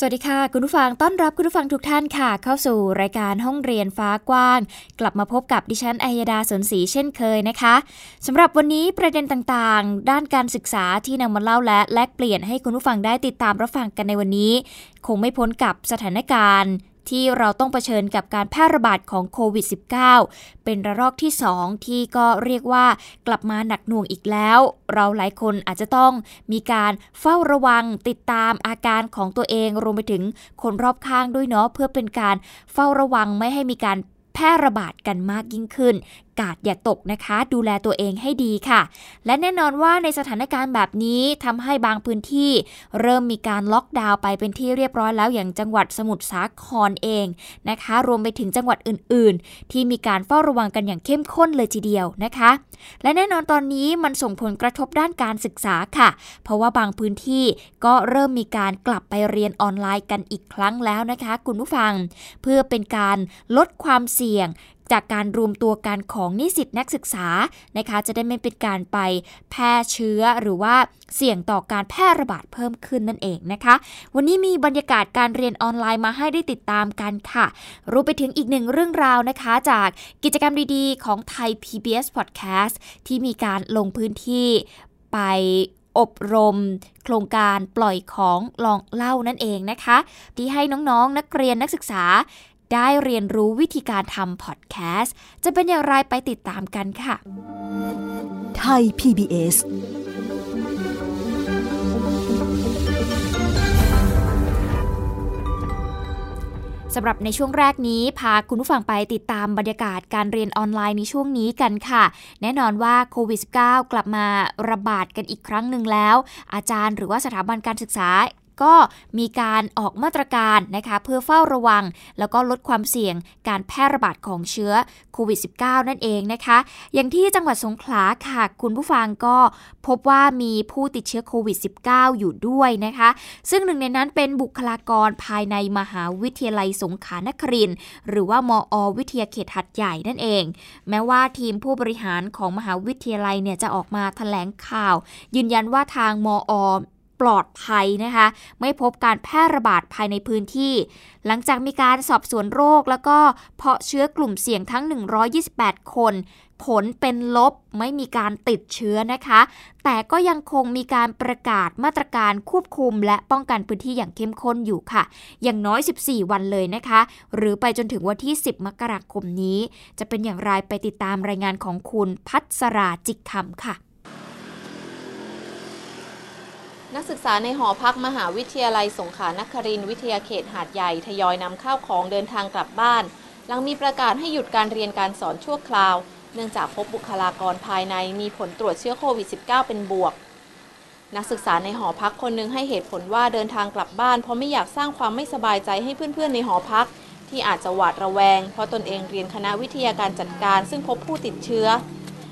สวัสดีค่ะ คุณผู้ฟังต้อนรับคุณผู้ฟังทุกท่านค่ะ เข้าสู่รายการห้องเรียนฟ้ากว้าง กลับมาพบกับดิฉันอัยดาสนศรีเช่นเคยนะคะสำหรับวันนี้ประเด็นต่างๆ ด้านการศึกษาที่นำมาเล่าและแลกเปลี่ยนให้คุณผู้ฟังได้ติดตามรับฟังกันในวันนี้ คงไม่พ้นกับสถานการณ์ ที่เราต้องเผชิญกับการแพร่ระบาดของโควิด -19 เป็นระลอกที่ 2 ที่ก็เรียกว่ากลับมาหนักหน่วงอีกแล้ว เราหลายคนอาจจะต้องมีการเฝ้าระวังติดตามอาการของตัวเองรวมไปถึงคนรอบข้างด้วยเนาะเพื่อเป็นการเฝ้าระวังไม่ให้มีการแพร่ระบาดกันมากยิ่งขึ้น กาดอย่าตกนะคะ ดูแลตัวเองให้ดีค่ะ และแน่นอนว่าในสถานการณ์แบบนี้ทำให้บางพื้นที่ เริ่มมีการล็อกดาวน์ไปเป็นที่เรียบร้อยแล้วอย่างจังหวัดสมุทรสาครเองนะคะ รวมไปถึงจังหวัดอื่น ๆ ที่มีการเฝ้าระวังกันอย่างเข้มข้นเลยทีเดียวนะคะ และแน่นอนตอนนี้มันส่งผลกระทบด้านการศึกษาค่ะ เพราะว่าบางพื้นที่ก็เริ่มมีการกลับไปเรียนออนไลน์กันอีกครั้งแล้วนะคะ คุณผู้ฟัง เพื่อเป็นการลดความเสี่ยง จากการรวมตัวกันของนิสิตนักศึกษานะคะ จะได้ไม่เป็นการไปแพร่เชื้อหรือว่าเสี่ยงต่อการแพร่ระบาดเพิ่มขึ้นนั่นเองนะคะ วันนี้มีบรรยากาศการเรียนออนไลน์มาให้ได้ติดตามกันค่ะ รู้ไปถึงอีกหนึ่งเรื่องราวนะคะ จากกิจกรรมดีๆ ของไทย PBS Podcast ที่มีการลงพื้นที่ไปอบรม โครงการปล่อยของลองเล่านั่นเองนะคะ ที่ให้น้องๆนักเรียนนักศึกษา ได้เรียนรู้วิธีการทำพอดแคสต์ จะเป็นอย่างไรไปติดตามกันค่ะ ไทย PBS สำหรับในช่วงแรกนี้ พาคุณผู้ฟังไปติดตามบรรยากาศการเรียนออนไลน์ในช่วงนี้กันค่ะ แน่นอนว่าโควิด -19 กลับมาระบาดกันอีกครั้งหนึ่งแล้ว อาจารย์หรือว่าสถาบันการศึกษา ก็มีการออกมาตรการนะคะเพื่อเฝ้าระวัง แล้วก็ลดความเสี่ยงการแพร่ระบาดของเชื้อโควิด -19 นั่นเองนะคะ อย่างที่จังหวัดสงขลาค่ะ คุณผู้ฟังก็พบว่ามีผู้ติดเชื้อโควิด -19 อยู่ด้วยนะคะ ซึ่งหนึ่งในนั้นเป็นบุคลากรภายในมหาวิทยาลัยสงขลานครินหรือว่ามอวิทยาเขตหัดใหญ่นั่นเอง แม้ว่าทีมผู้บริหารของมหาวิทยาลัยเนี่ยจะออกมาแถลงข่าว ยืนยันว่าทางมอ ปลอดภัยนะคะ ไม่พบการแพร่ระบาดภายในพื้นที่ หลังจากมีการสอบสวนโรค แล้วก็เพาะเชื้อกลุ่มเสี่ยงทั้ง 128 คน ผลเป็นลบไม่มีการติดเชื้อนะคะ แต่ก็ยังคงมีการประกาศมาตรการควบคุม และป้องกันพื้นที่อย่างเข้มข้นอยู่ค่ะ อย่างน้อย 14 วันเลยนะคะ หรือไปจนถึงวันที่ 10 มกราคมนี้ จะเป็นอย่างไรไปติดตามรายงานของคุณพัสราจิกคำค่ะ นักศึกษาในหอพักมหาวิทยาลัยสงขลานครินทร์วิทยาเขตหาดใหญ่ทยอยนำข้าวของเดินทางกลับบ้าน หลังมีประกาศให้หยุดการเรียนการสอนชั่วคราว เนื่องจากพบบุคลากรภายในมีผลตรวจเชื้อโควิด -19 เป็นบวก นักศึกษาในหอพักคนหนึงให้เหตุผลว่าเดินทางกลับบ้าน เพราะไม่อยากสร้างความไม่สบายใจให้เพื่อนๆในหอพัก ที่อาจจะหวาดระแวง เพราะตนเองเรียนคณะวิทยาการจัดการ ซึ่งพบผู้ติดเชื้อ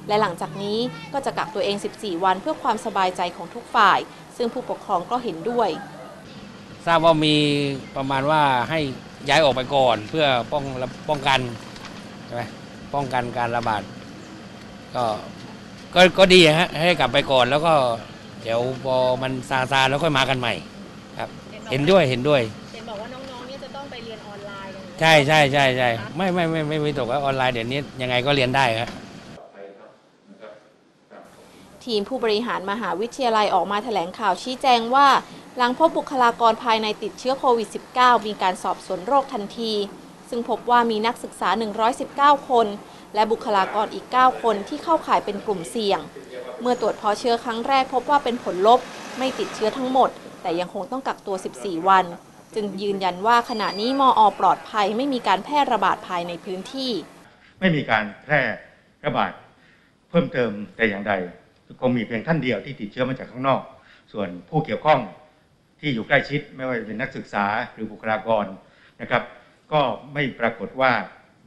และหลังจากนี้ก็จะกักตัวเอง 14 วันเพื่อความสบายใจของทุกฝ่าย ซึ่งผู้ปกครองก็เห็นด้วย ทราบว่ามีประมาณว่าให้ย้ายออกไปก่อน เพื่อป้องป้องกันใช่ไหมป้องกันการระบาดก็ก็ก็ดีฮะให้กลับไปก่อนแล้วก็เดี๋ยวพอมันซาซาแล้วค่อยมากันใหม่ครับ เห็นด้วยเห็นด้วยเห็นบอกว่าน้องๆเนี่ยจะต้องไปเรียนออนไลน์ใช่ใช่ใช่ใช่ไม่ไม่ไม่ไม่ไม่ตกว่าออนไลน์เดี๋ยวนี้ยังไงก็เรียนได้ครับ ทีมผู้บริหารมหาวิทยาลัยออกมาแถลงข่าวชี้แจงว่า หลังพบบุคลากรภายในติดเชื้อโควิด -19 มีการสอบสวนโรคทันที ซึ่งพบว่ามีนักศึกษา 119 คน และบุคลากรอีก 9 คนที่เข้าข่ายเป็นกลุ่มเสี่ยง เมื่อตรวจเพาะเชื้อครั้งแรกพบว่าเป็นผลลบ ไม่ติดเชื้อทั้งหมด แต่ยังคงต้องกักตัว 14 วัน จึงยืนยันว่าขณะนี้มอปลอดภัยไม่มีการแพร่ระบาดภายในพื้นที่ ไม่มีการแพร่ระบาดเพิ่มเติมแต่อย่างใด คงมีเพียงท่านเดียวที่ติดเชื้อมาจากข้างนอก ส่วนผู้เกี่ยวข้องที่อยู่ใกล้ชิดไม่ว่าจะเป็นนักศึกษาหรือบุคลากรนะครับ ก็ไม่ปรากฏว่า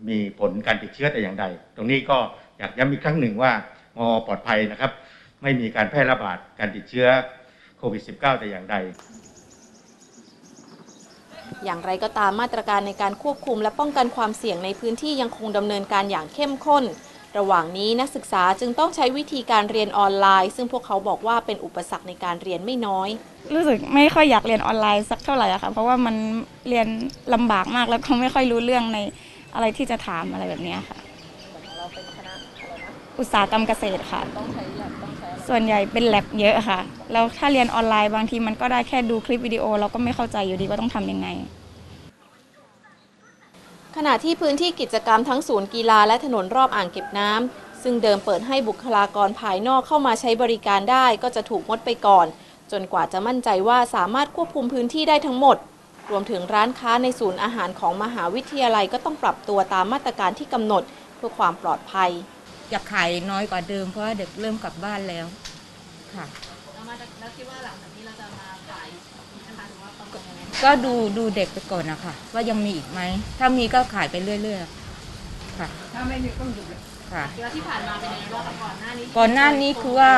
มีผลการติดเชื้อแต่อย่างใด ตรงนี้ก็อยากย้ำอีกครั้งหนึ่งว่ามอปลอดภัยนะครับ ไม่มีการแพร่ระบาดการติดเชื้อโควิด -19 แต่อย่างใดอย่างไรก็ตามมาตรการในการควบคุมและป้องกันความเสี่ยงในพื้นที่ยังคงดำเนินการอย่างเข้มข้น ระหว่างนี้นักศึกษาจึงต้องใช้วิธีการเรียนออนไลน์ ซึ่งพวกเขาบอกว่าเป็นอุปสรรคในการเรียนไม่น้อย รู้สึกไม่ค่อยอยากเรียนออนไลน์สักเท่าไหร่อะค่ะเพราะว่ามันเรียนลำบากมากแล้วก็ไม่ค่อยรู้เรื่องในอะไรที่จะถามอะไรแบบนี้ค่ะอุตสาหกรรมเกษตรค่ะส่วนใหญ่เป็นแลบเยอะค่ะ แล้วถ้าเรียนออนไลน์บางทีมันก็ได้แค่ดูคลิปวิดีโอเราก็ไม่เข้าใจอยู่ดีว่าต้องทำยังไง ขณะที่พื้นที่กิจกรรมทั้งศูนย์กีฬาและถนนรอบอ่างเก็บน้ำซึ่งเดิมเปิดให้บุคลากรภายนอกเข้ามาใช้บริการได้ก็จะถูกงดไปก่อน จนกว่าจะมั่นใจว่าสามารถควบคุมพื้นที่ได้ทั้งหมด รวมถึงร้านค้าในศูนย์อาหารของมหาวิทยาลัยก็ต้องปรับตัวตามมาตรการที่กำหนดเพื่อความปลอดภัย อยากขายน้อยกว่าเดิมเพราะว่าเด็กเริ่มกลับบ้านแล้วค่ะ แล้วคิดว่าหลังจาก ก็ดูดูเด็กไปก่อนนะคะว่ายังมีอีกไหม ถ้ามีก็ขายไปเรื่อยๆค่ะ ถ้าไม่มีก็หยุดค่ะ แล้วที่ผ่านมาเป็นยังไงบ้างกับก่อนหน้านี้ ก่อนหน้านี้คือว่า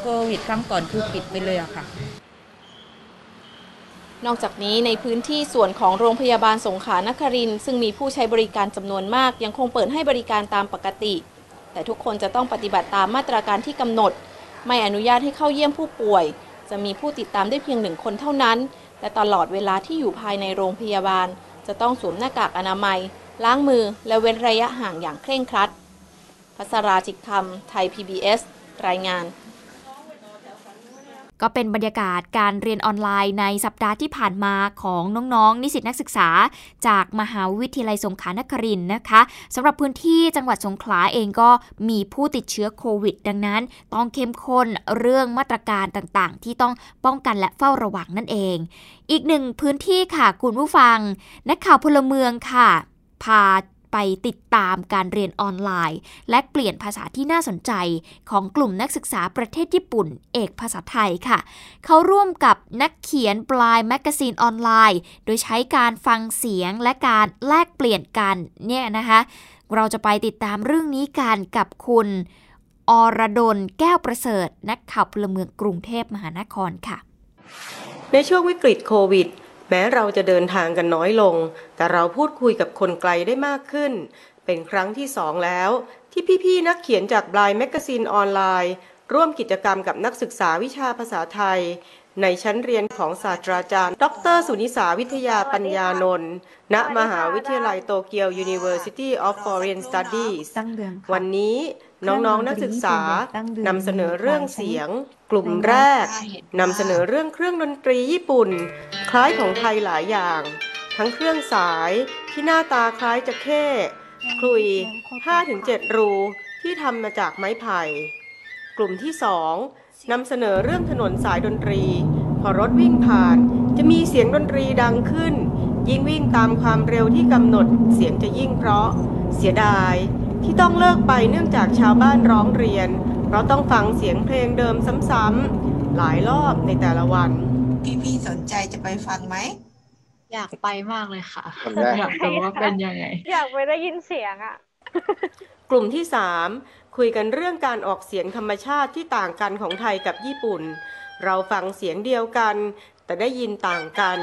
โควิดครั้งก่อนคือปิดไปเลยอะค่ะ นอกจากนี้ในพื้นที่ส่วนของโรงพยาบาลสงขลานครินทร์ซึ่งมีผู้ใช้บริการจำนวนมาก ยังคงเปิดให้บริการตามปกติ แต่ทุกคนจะต้องปฏิบัติตามมาตรการที่กำหนด ไม่อนุญาตให้เข้าเยี่ยมผู้ป่วย จะมีผู้ติดตามได้เพียงหนึ่งคนเท่านั้น และตลอดเวลาที่อยู่ภายในโรงพยาบาล จะต้องสวมหน้ากากอนามัย ล้างมือและเว้นระยะห่างอย่างเคร่งครัดพัสราจิตคำไทย PBS รายงาน ก็เป็นบรรยากาศการเรียนออนไลน์ในสัปดาห์ที่ผ่านมาของน้องๆ นิสิตนักศึกษา จากมหาวิทยาลัยสงขลานครินนะคะสำหรับพื้นที่จังหวัดสงขลาเองก็มีผู้ติดเชื้อโควิด ดังนั้น ต้องเข้มข้นเรื่องมาตรการต่างๆ ที่ต้องป้องกันและเฝ้าระวังนั่นเอง อีกหนึ่งพื้นที่ค่ะคุณผู้ฟัง นักข่าวพลเมืองค่ะพา ไปติดตามการเรียนออนไลน์ แลกเปลี่ยนภาษาที่น่าสนใจของกลุ่มนักศึกษาประเทศญี่ปุ่น เอกภาษาไทยค่ะ เขาร่วมกับนักเขียน Blind Magazine ออนไลน์ โดยใช้การฟังเสียงและการแลกเปลี่ยนกันเนี่ยนะคะ เราจะไปติดตามเรื่องนี้กันกับคุณอรดลแก้วประเสริฐ นักข่าวพลเมืองกรุงเทพมหานครค่ะ ในช่วงวิกฤตโควิด แม้เราจะเดินทางกันน้อยลง แต่เราพูดคุยกับคนไกลได้มากขึ้น เป็นครั้งที่สองแล้ว ที่พี่ๆนักเขียนจาก Blind Magazine ออนไลน์ ร่วมกิจกรรมกับนักศึกษาวิชาภาษาไทย ในชั้นเรียนของศาสตราจารย์ ดร สุนิสาวิทยาปัญญานนท์ณมหาวิทยาลัยโตเกียว University of Foreign Studies วันนี้ น้องๆนักศึกษานำเสนอเรื่องเสียง กลุ่มแรกนำเสนอเรื่องเครื่องดนตรีญี่ปุ่น คล้ายของไทยหลายอย่าง ทั้งเครื่องสายที่หน้าตาคล้ายจะเข้คลุย 5-7 รูที่ทำมาจากไม้ไผ่ กลุ่มที่สองนำเสนอเรื่องถนนสายดนตรี พอรถวิ่งผ่าน จะมีเสียงดนตรีดังขึ้น ยิ่งวิ่งตามความเร็วที่กำหนด เสียงจะยิ่งเพราะ เสียดาย ที่ต้องเลิกไปเนื่องจากชาวบ้านร้องเรียน เพราะต้องฟังเสียงเพลงเดิมซ้ำๆหลายรอบในแต่ละวัน พี่ๆสนใจจะไปฟังไหม อยากไปมากเลยค่ะคนแรกอยากรู้ว่าเป็นยังไง อยากไปได้ยินเสียงอะ กลุ่มที่ 3 คุยกันเรื่องการออกเสียงธรรมชาติที่ต่างกันของไทยกับญี่ปุ่น เราฟังเสียงเดียวกัน แต่ได้ยินต่างกัน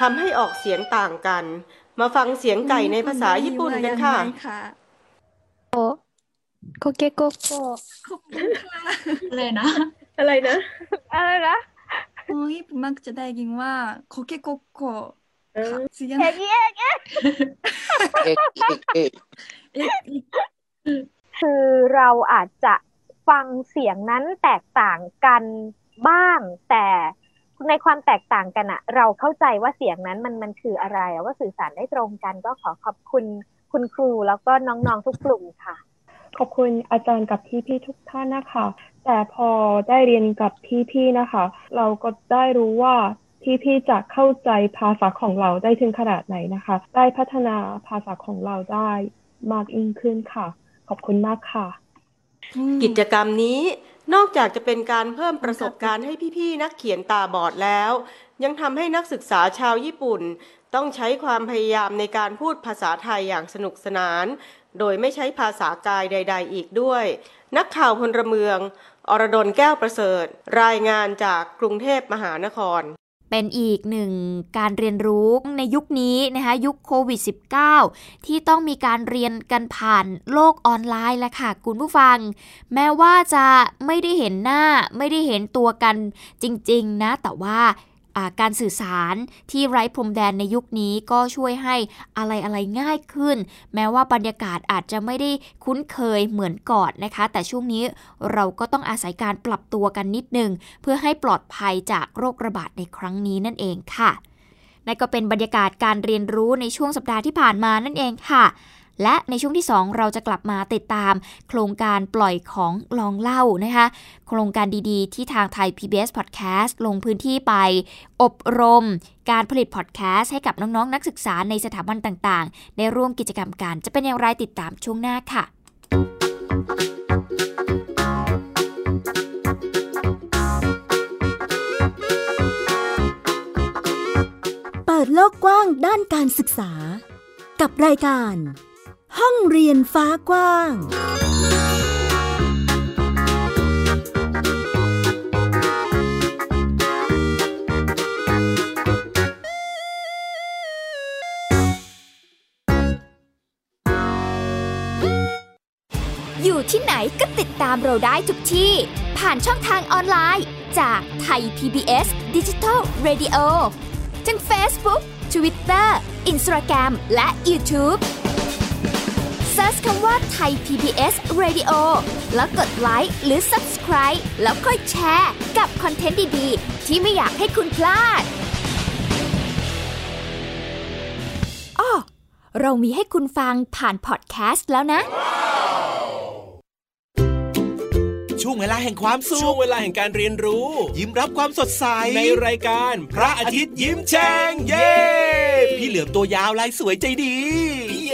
ทำให้ออกเสียงต่างกัน มาฟังเสียงไก่ในภาษาญี่ปุ่นกันค่ะโคเก โกโกเลยนะ อะไรนะ อะไรนะโอ้ยญี่ปุ่นมักจะได้ยินว่าโคเกโกโกเออค่ะเสียงเอกเอกเอกเอกเอกเอกเอ๊ะอีกคือเราอาจจะฟังเสียงนั้นแตกต่างกันบ้าง แต่ในความแตกต่างกันอะเราเข้าใจว่าเสียงนั้นมันมันคืออะไรอะว่าสื่อสารได้ตรงกันก็ขอขอบคุณ คุณครูแล้วก็น้องๆทุกกลุ่มค่ะ ขอบคุณอาจารย์กับพี่ๆทุกท่านนะคะ แต่พอได้เรียนกับพี่ๆนะคะ เราก็ได้รู้ว่าพี่ๆจะเข้าใจภาษาของเราได้ถึงขนาดไหนนะคะ ได้พัฒนาภาษาของเราได้มากยิ่งขึ้นค่ะ ขอบคุณมากค่ะ กิจกรรมนี้นอกจากจะเป็นการเพิ่มประสบการณ์ให้พี่ๆนักเขียนตาบอดแล้ว ยังทำให้นักศึกษาชาวญี่ปุ่น ต้องใช้ความพยายามในการพูดภาษาไทยอย่างสนุกสนาน โดยไม่ใช้ภาษากายใด ๆ อีกด้วย นักข่าวพลเมือง อรดลแก้วประเสริฐ รายงานจากกรุงเทพมหานคร เป็นอีกหนึ่งการเรียนรู้ในยุคนี้นะคะยุคโควิด -19 ที่ต้องมีการเรียนกันผ่านโลกออนไลน์แหละค่ะคุณผู้ฟัง แม้ว่าจะไม่ได้เห็นหน้าไม่ได้เห็นตัวกันจริง ๆ นะ แต่ว่า การสื่อสารที่ไร้พรมแดนในยุคนี้ก็ช่วยให้อะไรอะไรง่ายขึ้น แม้ว่าบรรยากาศอาจจะไม่ได้คุ้นเคยเหมือนก่อนนะคะ แต่ช่วงนี้เราก็ต้องอาศัยการปรับตัวกันนิดนึง เพื่อให้ปลอดภัยจากโรคระบาดในครั้งนี้นั่นเองค่ะนั่นก็เป็นบรรยากาศการเรียนรู้ในช่วงสัปดาห์ที่ผ่านมานั่นเองค่ะ และในช่วงที่ 2 เราจะกลับมาติดตาม โครงการปล่อยของลองเล่านะคะ โครงการดีๆ ที่ทางไทย PBS Podcast ลงพื้นที่ไป อบรมการผลิตพอดแคสต์ให้กับน้องๆนนักศึกษาในสถาบันต่างๆ ได้ร่วมกิจกรรมกัน จะเป็นอย่างไรติดตามช่วงหน้าค่ะเปิดโลกกว้างด้านการศึกษา กับรายการ ห้องเรียนฟ้ากว้าง อยู่ที่ไหนก็ติดตามเราได้ทุกที่ ผ่านช่องทางออนไลน์ จากไทย PBS Digital Radio ทั้ง Facebook Twitter Instagram และ YouTube Search คำว่าไทย PBS Radio แล้วกดไลค์หรือ Subscribe แล้วค่อยแชร์ กับคอนเทนต์ดี ๆ ที่ไม่อยากให้คุณพลาดอ้อเรามีให้คุณฟังผ่านพอดแคสต์แล้วนะ ช่วงเวลาแห่งความสุขช่วงเวลาแห่งการเรียนรู้ ยิ้มรับความสดใส ในรายการพระอาทิตย์ยิ้มแฉ่งเย้ พี่เหลือมตัวยาวลายสวยใจดีพี่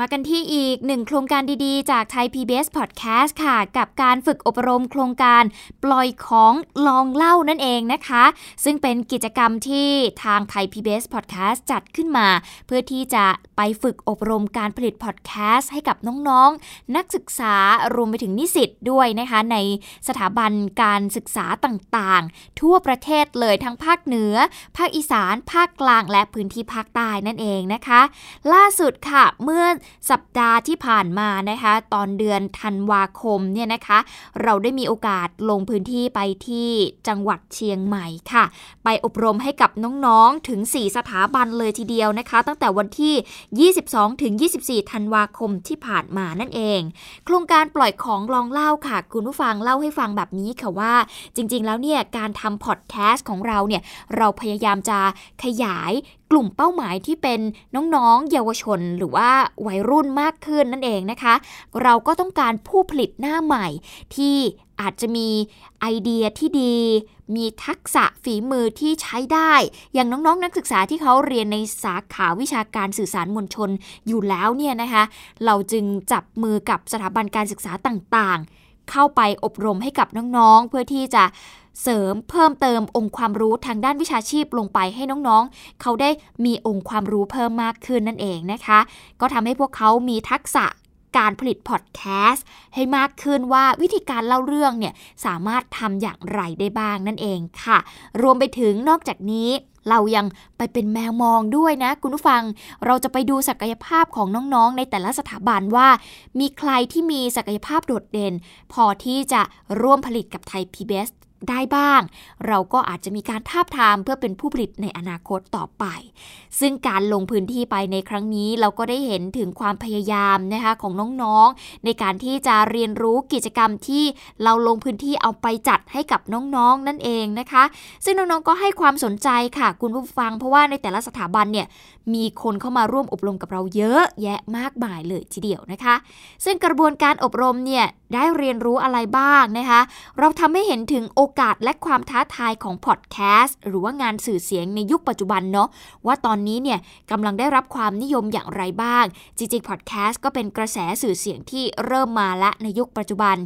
มากันที่อีกหนึ่งโครงการดีๆ จากไทย PBS Podcast ค่ะ กับการฝึกอบรมโครงการปล่อยของลองเล่านั่นเองนะคะ ซึ่งเป็นกิจกรรมที่ทางไทย PBS Podcast จัดขึ้นมา เพื่อที่จะไปฝึกอบรมการผลิตพอดแคสต์ให้กับน้องๆ นักศึกษารวมไปถึงนิสิตด้วยนะคะ ในสถาบันการศึกษาต่างๆ ทั่วประเทศเลยทั้งภาคเหนือ ภาคอีสาน ภาคกลาง และพื้นที่ภาคใต้นั่นเองนะคะ ล่าสุดค่ะเมื่อสัปดาห์ที่ผ่านมานะคะ ตอนเดือนธันวาคมเนี่ยนะคะ เราได้มีโอกาสลงพื้นที่ไปที่จังหวัดเชียงใหม่ค่ะ ไปอบรมให้กับน้องๆถึง 4 สถาบันเลยทีเดียวนะคะ ตั้งแต่วันที่ 22 ถึง 24 ธันวาคมที่ผ่านมานั่นเอง โครงการปล่อยของลองเล่าค่ะ คุณผู้ฟังเล่าให้ฟังแบบนี้ค่ะว่า จริง ๆ แล้วเนี่ยการทำพอดแคสต์ของเราเนี่ยเราพยายามจะขยายกลุ่มเป้าหมายที่เป็นน้องๆ เยาวชน หรือว่าวัยรุ่นมากขึ้นนั่นเองนะคะ เราก็ต้องการผู้ผลิตหน้าใหม่ที่อาจจะมีไอเดียที่ดี มีทักษะฝีมือที่ใช้ได้ อย่างน้องๆ นักศึกษาที่เขาเรียนในสาขาวิชาการสื่อสารมวลชนอยู่แล้วเนี่ยนะคะ เราจึงจับมือกับสถาบันการศึกษาต่างๆ เข้าไปอบรมให้กับน้องๆ เพื่อที่จะ เสริมเพิ่มเติมองค์ความรู้ทางด้านวิชาชีพลงไปให้น้องๆ เขาได้มีองค์ความรู้เพิ่มมากขึ้นนั่นเองนะคะ ก็ทำให้พวกเขามีทักษะการผลิตพอดแคสต์ให้มากขึ้นว่าวิธีการเล่าเรื่องเนี่ยสามารถทำอย่างไรได้บ้างนั่นเองค่ะ รวมไปถึงนอกจากนี้เรายังไปเป็นแมวมองด้วยนะ คุณผู้ฟัง เราจะไปดูศักยภาพของน้องๆ ในแต่ละสถาบันว่า มีใครที่มีศักยภาพโดดเด่น พอที่จะร่วมผลิตกับไทย PBS ได้บ้าง เราก็อาจจะมีการทาบทามเพื่อเป็นผู้ผลิตในอนาคตต่อไป ซึ่งการลงพื้นที่ไปในครั้งนี้เราก็ได้เห็นถึงความพยายามนะคะของน้องๆ ในการที่จะเรียนรู้กิจกรรมที่เราลงพื้นที่เอาไปจัดให้กับน้องๆนั่นเองนะคะ ซึ่งน้องๆก็ให้ความสนใจค่ะคุณผู้ฟัง เพราะว่าในแต่ละสถาบันเนี่ยมีคนเข้ามาร่วมอบรมกับเราเยอะแยะมากมายเลยทีเดียวนะคะ ซึ่งกระบวนการอบรมเนี่ย ได้เรียนรู้อะไรบ้างนะคะ เราทำให้เห็นถึงโอกาสและความท้าทายของพอดแคสต์หรือว่างานสื่อเสียงในยุคปัจจุบันเนาะว่าตอนนี้เนี่ยกำลังได้รับความนิยมอย่างไรบ้าง จริงๆพอดแคสต์ก็เป็นกระแสสื่อเสียงที่เริ่มมาละในยุคปัจจุบัน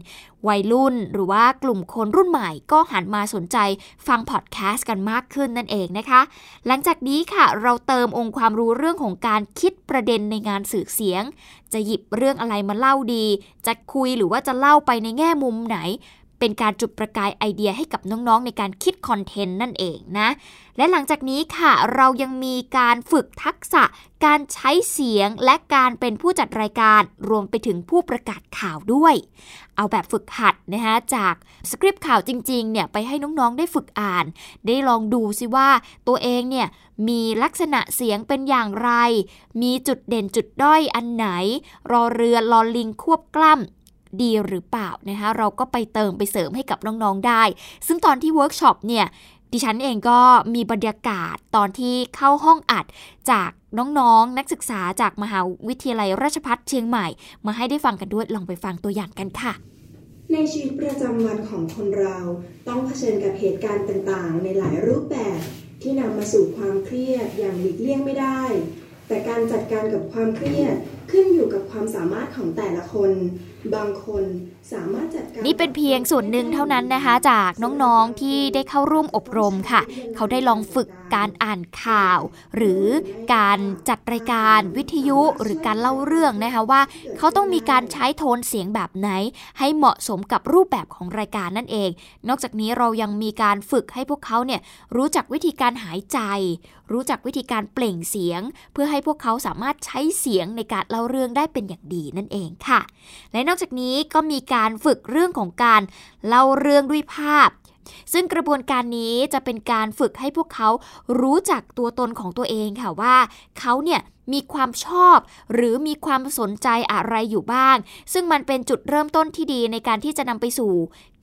วัยรุ่นหรือว่ากลุ่มคนรุ่นใหม่ก็หันมาสนใจฟังพอดแคสต์กันมากขึ้นนั่นเองนะคะ หลังจากนี้ค่ะเราเติมองค์ความรู้เรื่องของการคิดประเด็นในงานสื่อเสียง จะหยิบเรื่องอะไรมาเล่าดี จะคุยหรือว่าจะเล่าไปในแง่มุมไหน เป็นการจุดประกายไอเดียให้กับน้องๆ ในการคิดคอนเทนต์นั่นเองนะ และหลังจากนี้ค่ะ เรายังมีการฝึกทักษะ การใช้เสียงและการเป็นผู้จัดรายการรวมไปถึงผู้ประกาศข่าวด้วย เอาแบบฝึกหัดนะคะจากสคริปต์ข่าวจริงๆเนี่ยไปให้น้องๆได้ฝึกอ่าน ได้ลองดูซิว่าตัวเองเนี่ยมีลักษณะเสียงเป็นอย่างไร มีจุดเด่นจุดด้อยอันไหน รอเรือลอลิงควบกล้ำ ดีหรือเปล่านะคะเราก็ไปเติมไปเสริมให้กับน้องๆได้ ซึ่งตอนที่เวิร์กช็อปเนี่ยดิฉันเองก็มีบรรยากาศตอนที่เข้าห้องอัดจากน้องๆนักศึกษาจากมหาวิทยาลัยราชภัฏเชียงใหม่ มาให้ได้ฟังกันด้วยลองไปฟังตัวอย่างกันค่ะ ในชีวิตประจำวันของคนเราต้องเผชิญกับเหตุการณ์ต่างๆ ในหลายรูปแบบ ที่นำมาสู่ความเครียดอย่างหลีกเลี่ยงไม่ได้ แต่การจัดการกับความเครียดขึ้นอยู่กับความสามารถของแต่ละคน บางคนสามารถจัดการนี่เป็นเพียงส่วนหนึ่งเท่านั้นนะคะ จากน้องๆที่ได้เข้าร่วมอบรมค่ะ เขาได้ลองฝึกการอ่านข่าว หรือการจัดรายการวิทยุหรือการเล่าเรื่องนะคะว่า เขาต้องมีการใช้โทนเสียงแบบไหน ให้เหมาะสมกับรูปแบบของรายการนั่นเอง นอกจากนี้เรายังมีการฝึกให้พวกเขาเนี่ยรู้จักวิธีการหายใจ รู้จักวิธีการเปล่งเสียง เพื่อให้พวกเขาสามารถใช้เสียงในการเล่าเรื่องได้เป็นอย่างดีนั่นเองค่ะ และนอกจากนี้ก็มีการฝึกเรื่องของการเล่าเรื่องด้วยภาพซึ่งกระบวนการนี้จะเป็นการฝึกให้พวกเขารู้จักตัวตนของตัวเองค่ะว่า เขาเนี่ย มีความชอบหรือมีความสนใจอะไรอยู่บ้าง ซึ่งมันเป็นจุดเริ่มต้นที่ดีในการที่จะนำไปสู่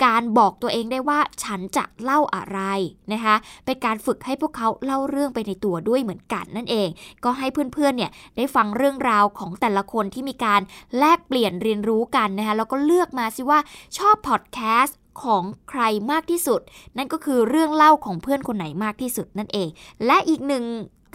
การบอกตัวเองได้ว่าฉันจะเล่าอะไรนะคะ เป็นการฝึกให้พวกเขาเล่าเรื่องไปในตัวด้วยเหมือนกันนั่นเอง ก็ให้เพื่อนๆเนี่ยได้ฟังเรื่องราวของแต่ละคนที่มีการแลกเปลี่ยนเรียนรู้กันนะคะแล้วก็เลือกมาสิว่าชอบพอดแคสต์ของใครมากที่สุด นั่นก็คือเรื่องเล่าของเพื่อนคนไหนมากที่สุดนั่นเอง และอีกหนึ่ง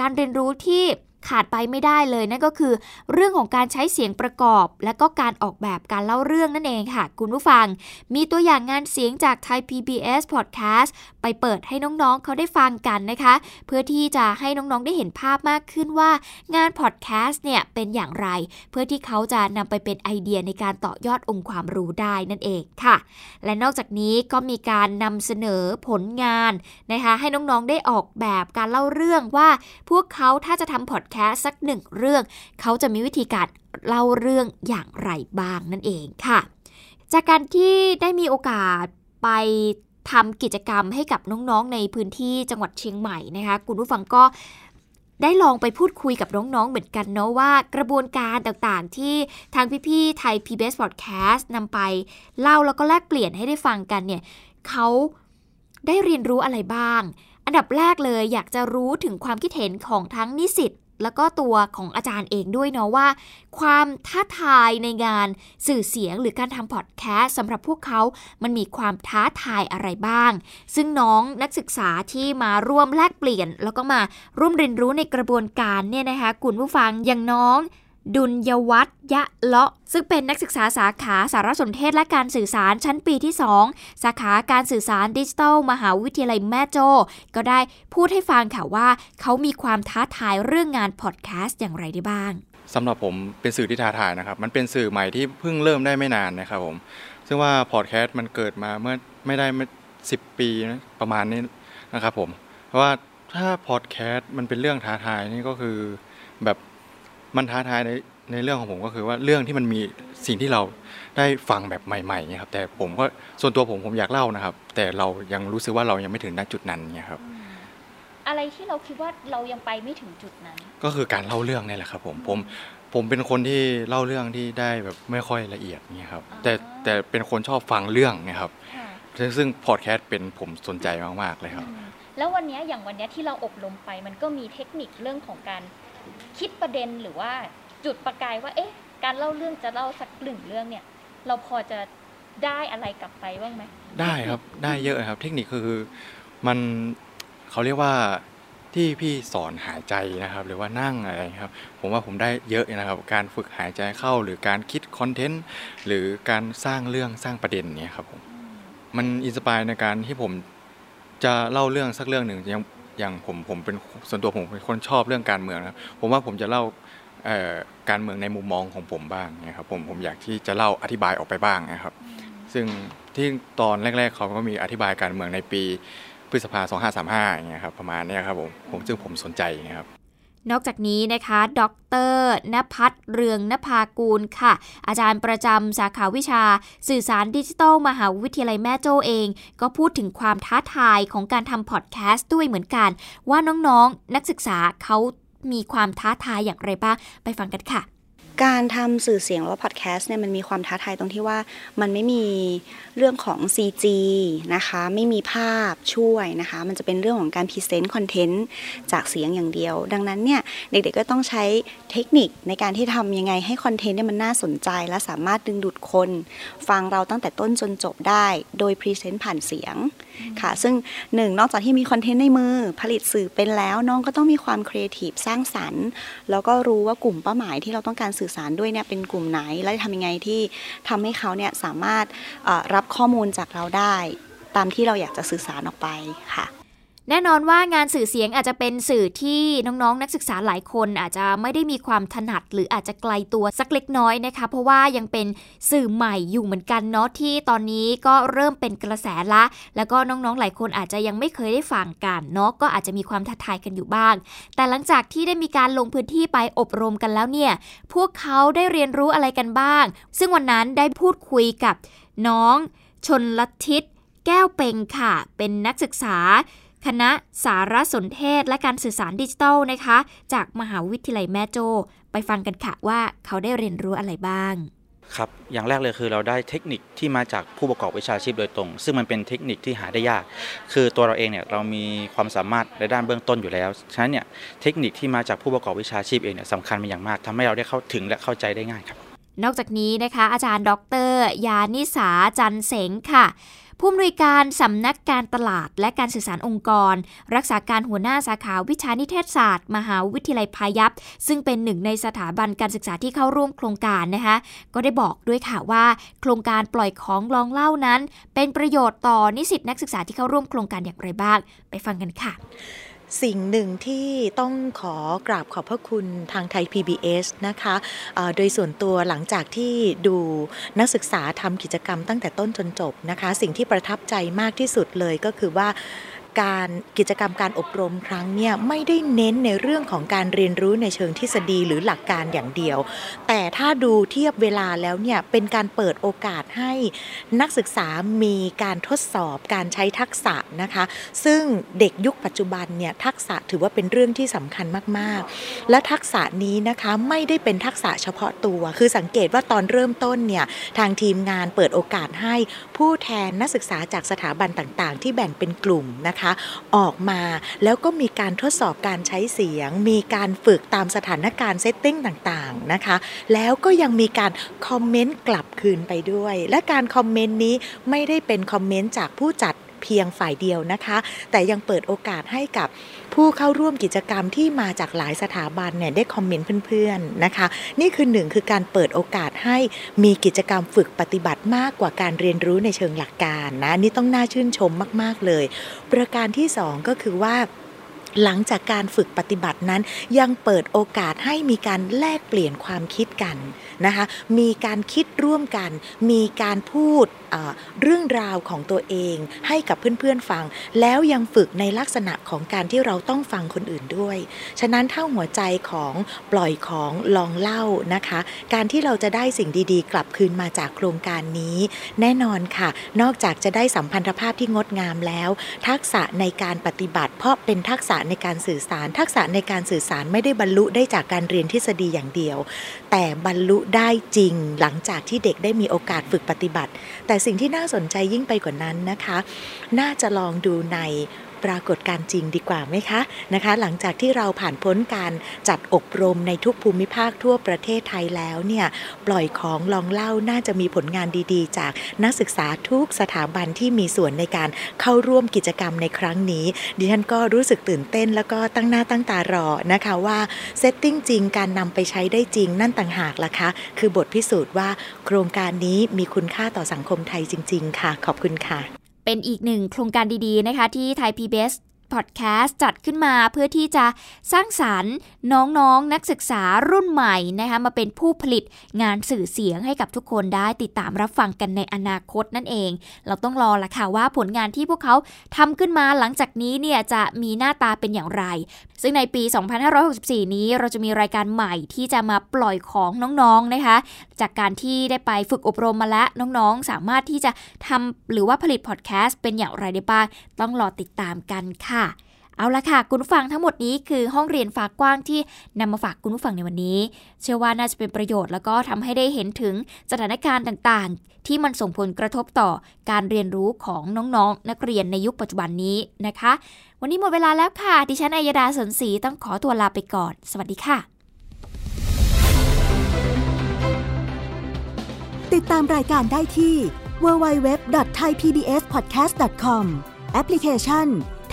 การเรียนรู้ที่ ขาดไปไม่ได้เลยนั่นก็คือ เรื่องของการใช้เสียงประกอบ และก็การออกแบบการเล่าเรื่องนั่นเองค่ะ คุณผู้ฟัง มีตัวอย่างงานเสียงจากไทย PBS Podcast ไปเปิดให้น้องๆเขาได้ฟังกันนะคะ เพื่อที่จะให้น้องๆได้เห็นภาพมากขึ้นว่างานพอดแคสต์เนี่ยเป็นอย่างไร เพื่อที่เขาจะนำไปเป็นไอเดียในการต่อยอดองค์ความรู้ได้นั่นเองค่ะ และนอกจากนี้ก็มีการนำเสนอผลงานนะคะให้น้องๆได้ออกแบบการเล่าเรื่องว่า พวกเขาถ้าจะทำพอดแคสสักหนึ่งเรื่อง เขาจะมีวิธีการเล่าเรื่องอย่างไรบ้างนั่นเองค่ะ จากการที่ได้มีโอกาสไปทำกิจกรรมให้กับน้องๆในพื้นที่จังหวัดเชียงใหม่นะคะคุณผู้ฟังก็ได้ลองไปพูดคุยกับน้องๆเหมือนกันเนาะว่ากระบวนการต่างๆ ที่ทางพี่ๆไทย PBS Podcast นำไปเล่าแล้วก็แลกเปลี่ยนให้ได้ฟังกันเนี่ยเขาได้เรียนรู้อะไรบ้าง อันดับแรกเลยอยากจะรู้ถึงความคิดเห็นของทั้งนิสิต แล้วก็ตัวของอาจารย์เองด้วยเนาะว่า ความท้าทายในงานสื่อเสียงหรือการทำพอดแคสต์สำหรับพวกเขา มันมีความท้าทายอะไรบ้าง ซึ่งน้องนักศึกษาที่มาร่วมแลกเปลี่ยน แล้วก็มาร่วมเรียนรู้ในกระบวนการเนี่ยนะคะคุณผู้ฟังอย่างน้อง ดุลยวัฒยะเลาะ ซึ่งเป็นนักศึกษาสาขาสารสนเทศและการสื่อสารชั้นปีที่ 2 สาขาการสื่อสารดิจิทัล มหาวิทยาลัยแม่โจ้ก็ได้พูดให้ฟังค่ะว่า เขามีความท้าทายเรื่องงานพอดแคสต์อย่างไรได้บ้างสำหรับผมเป็นสื่อที่ท้าทายนะครับ มันเป็นสื่อใหม่ที่เพิ่งเริ่มได้ไม่นานนะครับผม ซึ่งว่าพอดแคสต์มันเกิดมาเมื่อไม่ได้สิบปีนะประมาณนี้นะครับผม เพราะว่าถ้าพอดแคสต์มันเป็นเรื่องท้าทายนี่ก็คือแบบ มันท้าทายในในเรื่องของผมก็คือว่าเรื่องที่มันมีสิ่งที่เราได้ฟังแบบใหม่ๆเนี่ยครับแต่ผมก็ส่วนตัวผมผมอยากเล่านะครับ แต่เรายังรู้สึกว่าเรายังไม่ถึงณจุดนั้นเนี่ยครับ อะไรที่เราคิดว่าเรายังไปไม่ถึงจุดนั้น ก็คือการเล่าเรื่องนี่แหละครับ ผมผมผมเป็นคนที่เล่าเรื่องที่ได้แบบไม่ค่อยละเอียดเนี่ยครับ แต่แต่เป็นคนชอบฟังเรื่องนะครับ ซึ่งพอดแคสต์เป็นผมสนใจมากๆเลยครับ แล้ววันนี้อย่างวันนี้ที่เราอบรมไปมันก็มีเทคนิคเรื่องของการ คิดประเด็นหรือว่าจุดประกายว่า เอ๊ะ การเล่าเรื่องจะเล่าสักหนึ่งเรื่องเนี่ย เราพอจะได้อะไรกลับไปบ้างไหมได้ครับได้เยอะครับ เทคนิคคือมันเขาเรียกว่าที่พี่สอนหายใจนะครับ หรือว่านั่งอะไรครับ ผมว่าผมได้เยอะนะครับ การฝึกหายใจเข้าหรือการคิดคอนเทนต์หรือการสร้างเรื่องสร้างประเด็นเนี่ยครับผมมันอินสปายในการที่ผมจะเล่าเรื่องสักเรื่องหนึ่งย่าง อย่างผมผมเป็นส่วนตัวผมเป็นคนชอบเรื่องการเมืองนะผมว่าผมจะเล่าการเมืองในมุมมองของผมบ้างนะครับผมผมอยากที่จะเล่าอธิบายออกไปบ้างนะครับ ซึ่งที่ตอนแรก ๆ เขาก็มีอธิบายการเมืองในปีพฤษภา2535อย่างเงี้ยครับประมาณนี้ครับผมผมซึ่งผมสนใจนะครับ นอกจากนี้นะคะ ดรนภัทรเรืองนภากูลค่ะ อาจารย์ประจำสาขาวิชา สื่อสารดิจิทัลมหาวิทยาลัยแม่โจ้เอง ก็พูดถึงความท้าทายของการทำพอดแคสต์ด้วยเหมือนกัน ว่าน้องๆนนักศึกษาเขามีความท้าทายอย่างไรบ้าง ไปฟังกันค่ะ การทำสื่อเสียงหรือว่าพอดแคสต์เนี่ยมันมีความท้าทายตรงที่ว่ามันไม่มีเรื่องของ CG นะคะไม่มีภาพช่วยนะคะมันจะเป็นเรื่องของการ present contentจากเสียงอย่างเดียว ดังนั้นเนี่ยเด็กๆก็ต้องใช้เทคนิคในการที่ทำยังไงให้ content เนี่ยมันน่าสนใจ และสามารถดึงดูดคน ฟังเราตั้งแต่ต้นจนจบได้ โดย present ผ่านเสียง ค่ะ ซึ่งหนึ่งนอกจากที่มี content ในมือผลิตสื่อเป็นแล้วน้องก็ต้องมีความครีเอทีฟสร้างสรรค์แล้วก็รู้ว่ากลุ่มเป้าหมายที่เราต้องการสื่อสารด้วยเนี่ยเป็นกลุ่มไหน และทำยังไงที่ทำให้เขาเนี่ยสามารถรับข้อมูลจากเราได้ ตามที่เราอยากจะสื่อสารออกไปค่ะ แน่นอนว่างานสื่อเสียงอาจจะเป็นสื่อที่น้องๆนนักศึกษาหลายคนอาจจะไม่ได้มีความถนัด หรืออาจจะไกลตัวสักเล็กน้อยนะคะ เพราะว่ายังเป็นสื่อใหม่อยู่เหมือนกันเนาะที่ตอนนี้ก็เริ่มเป็นกระแสละ แล้วก็น้องๆ หลายคนอาจจะยังไม่เคยได้ฟังกันเนาะก็อาจจะมีความท้าทายกันอยู่บ้าง แต่หลังจากที่ได้มีการลงพื้นที่ไปอบรมกันแล้วเนี่ยพวกเขาได้เรียนรู้อะไรกันบ้าง ซึ่งวันนั้นได้พูดคุยกับน้องชนลทิศแก้วเปงค่ะ เป็นนักศึกษา คณะสารสนเทศและการสื่อสารดิจิทัลนะคะ จากมหาวิทยาลัยแม่โจ้ไปฟังกันค่ะว่าเขาได้เรียนรู้อะไรบ้างครับ อย่างแรกเลยคือเราได้เทคนิคที่มาจากผู้ประกอบวิชาชีพโดยตรง ซึ่งมันเป็นเทคนิคที่หาได้ยาก คือตัวเราเองเนี่ยเรามีความสามารถในด้านเบื้องต้นอยู่แล้ว ฉะนั้นเนี่ยเทคนิคที่มาจากผู้ประกอบวิชาชีพเองเนี่ยสำคัญเป็นอย่างมากทำให้เราได้เข้าถึงและเข้าใจได้ง่ายครับ นอกจากนี้นะคะอาจารย์ดร ยานิสาจันเสงค่ะ ผู้อำนวยการสำนักการตลาดและการสื่อสารองค์กร รักษาการหัวหน้าสาขาวิชานิเทศศาสตร์ มหาวิทยาลัยพายัพ ซึ่งเป็นหนึ่งในสถาบันการศึกษาที่เข้าร่วมโครงการนะคะก็ได้บอกด้วยค่ะว่า โครงการปล่อยของลองเล่านั้น เป็นประโยชน์ต่อนิสิตนักศึกษาที่เข้าร่วมโครงการอย่างไรบ้าง ไปฟังกันค่ะ สิ่งหนึ่งที่ต้องขอกราบขอบพระคุณทางไทย PBS นะคะโดยส่วนตัวหลังจากที่ดูนักศึกษาทำกิจกรรมตั้งแต่ต้นจนจบนะคะ สิ่งที่ประทับใจมากที่สุดเลยก็คือว่า การกิจกรรมการอบรมครั้งเนี่ยไม่ได้เน้นในเรื่องของการเรียนรู้ในเชิงทฤษฎีหรือหลักการอย่างเดียว แต่ถ้าดูเทียบเวลาแล้วเนี่ยเป็นการเปิดโอกาสให้นักศึกษามีการทดสอบการใช้ทักษะนะคะ ซึ่งเด็กยุคปัจจุบันเนี่ยทักษะถือว่าเป็นเรื่องที่สำคัญมากๆ และทักษะนี้นะคะไม่ได้เป็นทักษะเฉพาะตัว คือสังเกตว่าตอนเริ่มต้นเนี่ยทางทีมงานเปิดโอกาสให้ผู้แทนนักศึกษาจากสถาบันต่างๆ ที่แบ่งเป็นกลุ่มนะคะคะออกมาแล้วก็มีการทดสอบการใช้เสียง มีการฝึกตามสถานการณ์ setting ต่างๆนะคะ แล้วก็ยังมีการ comment กลับคืนไปด้วย และการ comment นี้ไม่ได้เป็นคอมเมนต์จากผู้จัดเพียงฝ่ายเดียวนะคะ แต่ยังเปิดโอกาสให้กับ ผู้เข้าร่วมกิจกรรมที่มาจากหลายสถาบันเนี่ยได้คอมเมนต์เพื่อนๆนะคะ นี่คือหนึ่งคือการเปิดโอกาสให้มีกิจกรรมฝึกปฏิบัติมากกว่าการเรียนรู้ในเชิงหลักการนะนี่ต้องน่าชื่นชมมาก ๆเลย ประการที่ 2 ก็คือว่า หลังจากการฝึกปฏิบัตินั้น ยังเปิดโอกาสให้มีการแลกเปลี่ยนความคิดกันนะคะมีการคิดร่วมกัน มีการพูดเรื่องราวของตัวเองให้กับเพื่อนๆฟัง แล้วยังฝึกในลักษณะของการที่เราต้องฟังคนอื่นด้วย ฉะนั้นถ้าหัวใจของปล่อยของลองเล่านะคะ การที่เราจะได้สิ่งดีๆ กลับคืนมาจากโครงการนี้ แน่นอนค่ะ นอกจากจะได้สัมพันธภาพที่งดงามแล้ว ทักษะในการปฏิบัติ เพราะเป็นทักษะในการสื่อสาร ทักษะในการสื่อสารไม่ได้บรรลุได้จากการเรียนทฤษฎีอย่างเดียว แต่บรรลุได้จริงหลังจากที่เด็กได้มีโอกาสฝึกปฏิบัติ แต่สิ่งที่น่าสนใจยิ่งไปกว่านั้นนะคะ น่าจะลองดูใน ปรากฏการจริงดีกว่าไหมคะนะคะ หลังจากที่เราผ่านพ้นการจัดอบรมในทุกภูมิภาคทั่วประเทศไทยแล้วเนี่ยปล่อยของลองเล่าน่าจะมีผลงานดีๆ จากนักศึกษาทุกสถาบันที่มีส่วนในการเข้าร่วมกิจกรรมในครั้งนี้ ดิฉันก็รู้สึกตื่นเต้น แล้วก็ตั้งหน้าตั้งตารอนะคะว่าsetting จริงการนำไปใช้ได้จริงนั่นต่างหากล่ะคะ คือบทพิสูจน์ว่าโครงการนี้มีคุณค่าต่อสังคมไทยจริง ๆ ค่ะ ขอบคุณค่ะ เป็นอีกหนึ่งโครงการดีๆนะคะที่ไทย PBS พอดแคสต์จัดขึ้นมาเพื่อที่จะสร้างสรรค์น้องๆนนักศึกษารุ่นใหม่นะคะมาเป็นผู้ผลิตงานสื่อเสียงให้กับทุกคนได้ติดตามรับฟังกันในอนาคตนั่นเอง เราต้องรอละค่ะว่าผลงานที่พวกเขาทำขึ้นมาหลังจากนี้เนี่ยจะมีหน้าตาเป็นอย่างไร ซึ่งในปี 2564 นี้เราจะมีรายการใหม่ที่จะมาปล่อยของน้องๆนะคะ จากการที่ได้ไปฝึกอบรมมาแล้วน้องๆ สามารถที่จะทำหรือว่าผลิตพอดแคสต์เป็นอย่างไรได้บ้างต้องรอติดตามกันค่ะเอาละค่ะ คุณผู้ฟังทั้งหมดนี้คือห้องเรียนฝากกว้างที่นำมาฝากคุณผู้ฟังในวันนี้ เชื่อว่าน่าจะเป็นประโยชน์แล้วก็ทำให้ได้เห็นถึงสถานการณ์ต่างๆ ที่มันส่งผลกระทบต่อการเรียนรู้ของน้องๆนักเรียนในยุคปัจจุบันนี้นะคะ วันนี้หมดเวลาแล้วค่ะ ดิฉันอัยดาสนศรีต้องขอตัวลาไปก่อน สวัสดีค่ะ ติดตามรายการได้ที่ www.thaipbspodcast.com แอปพลิเคชัน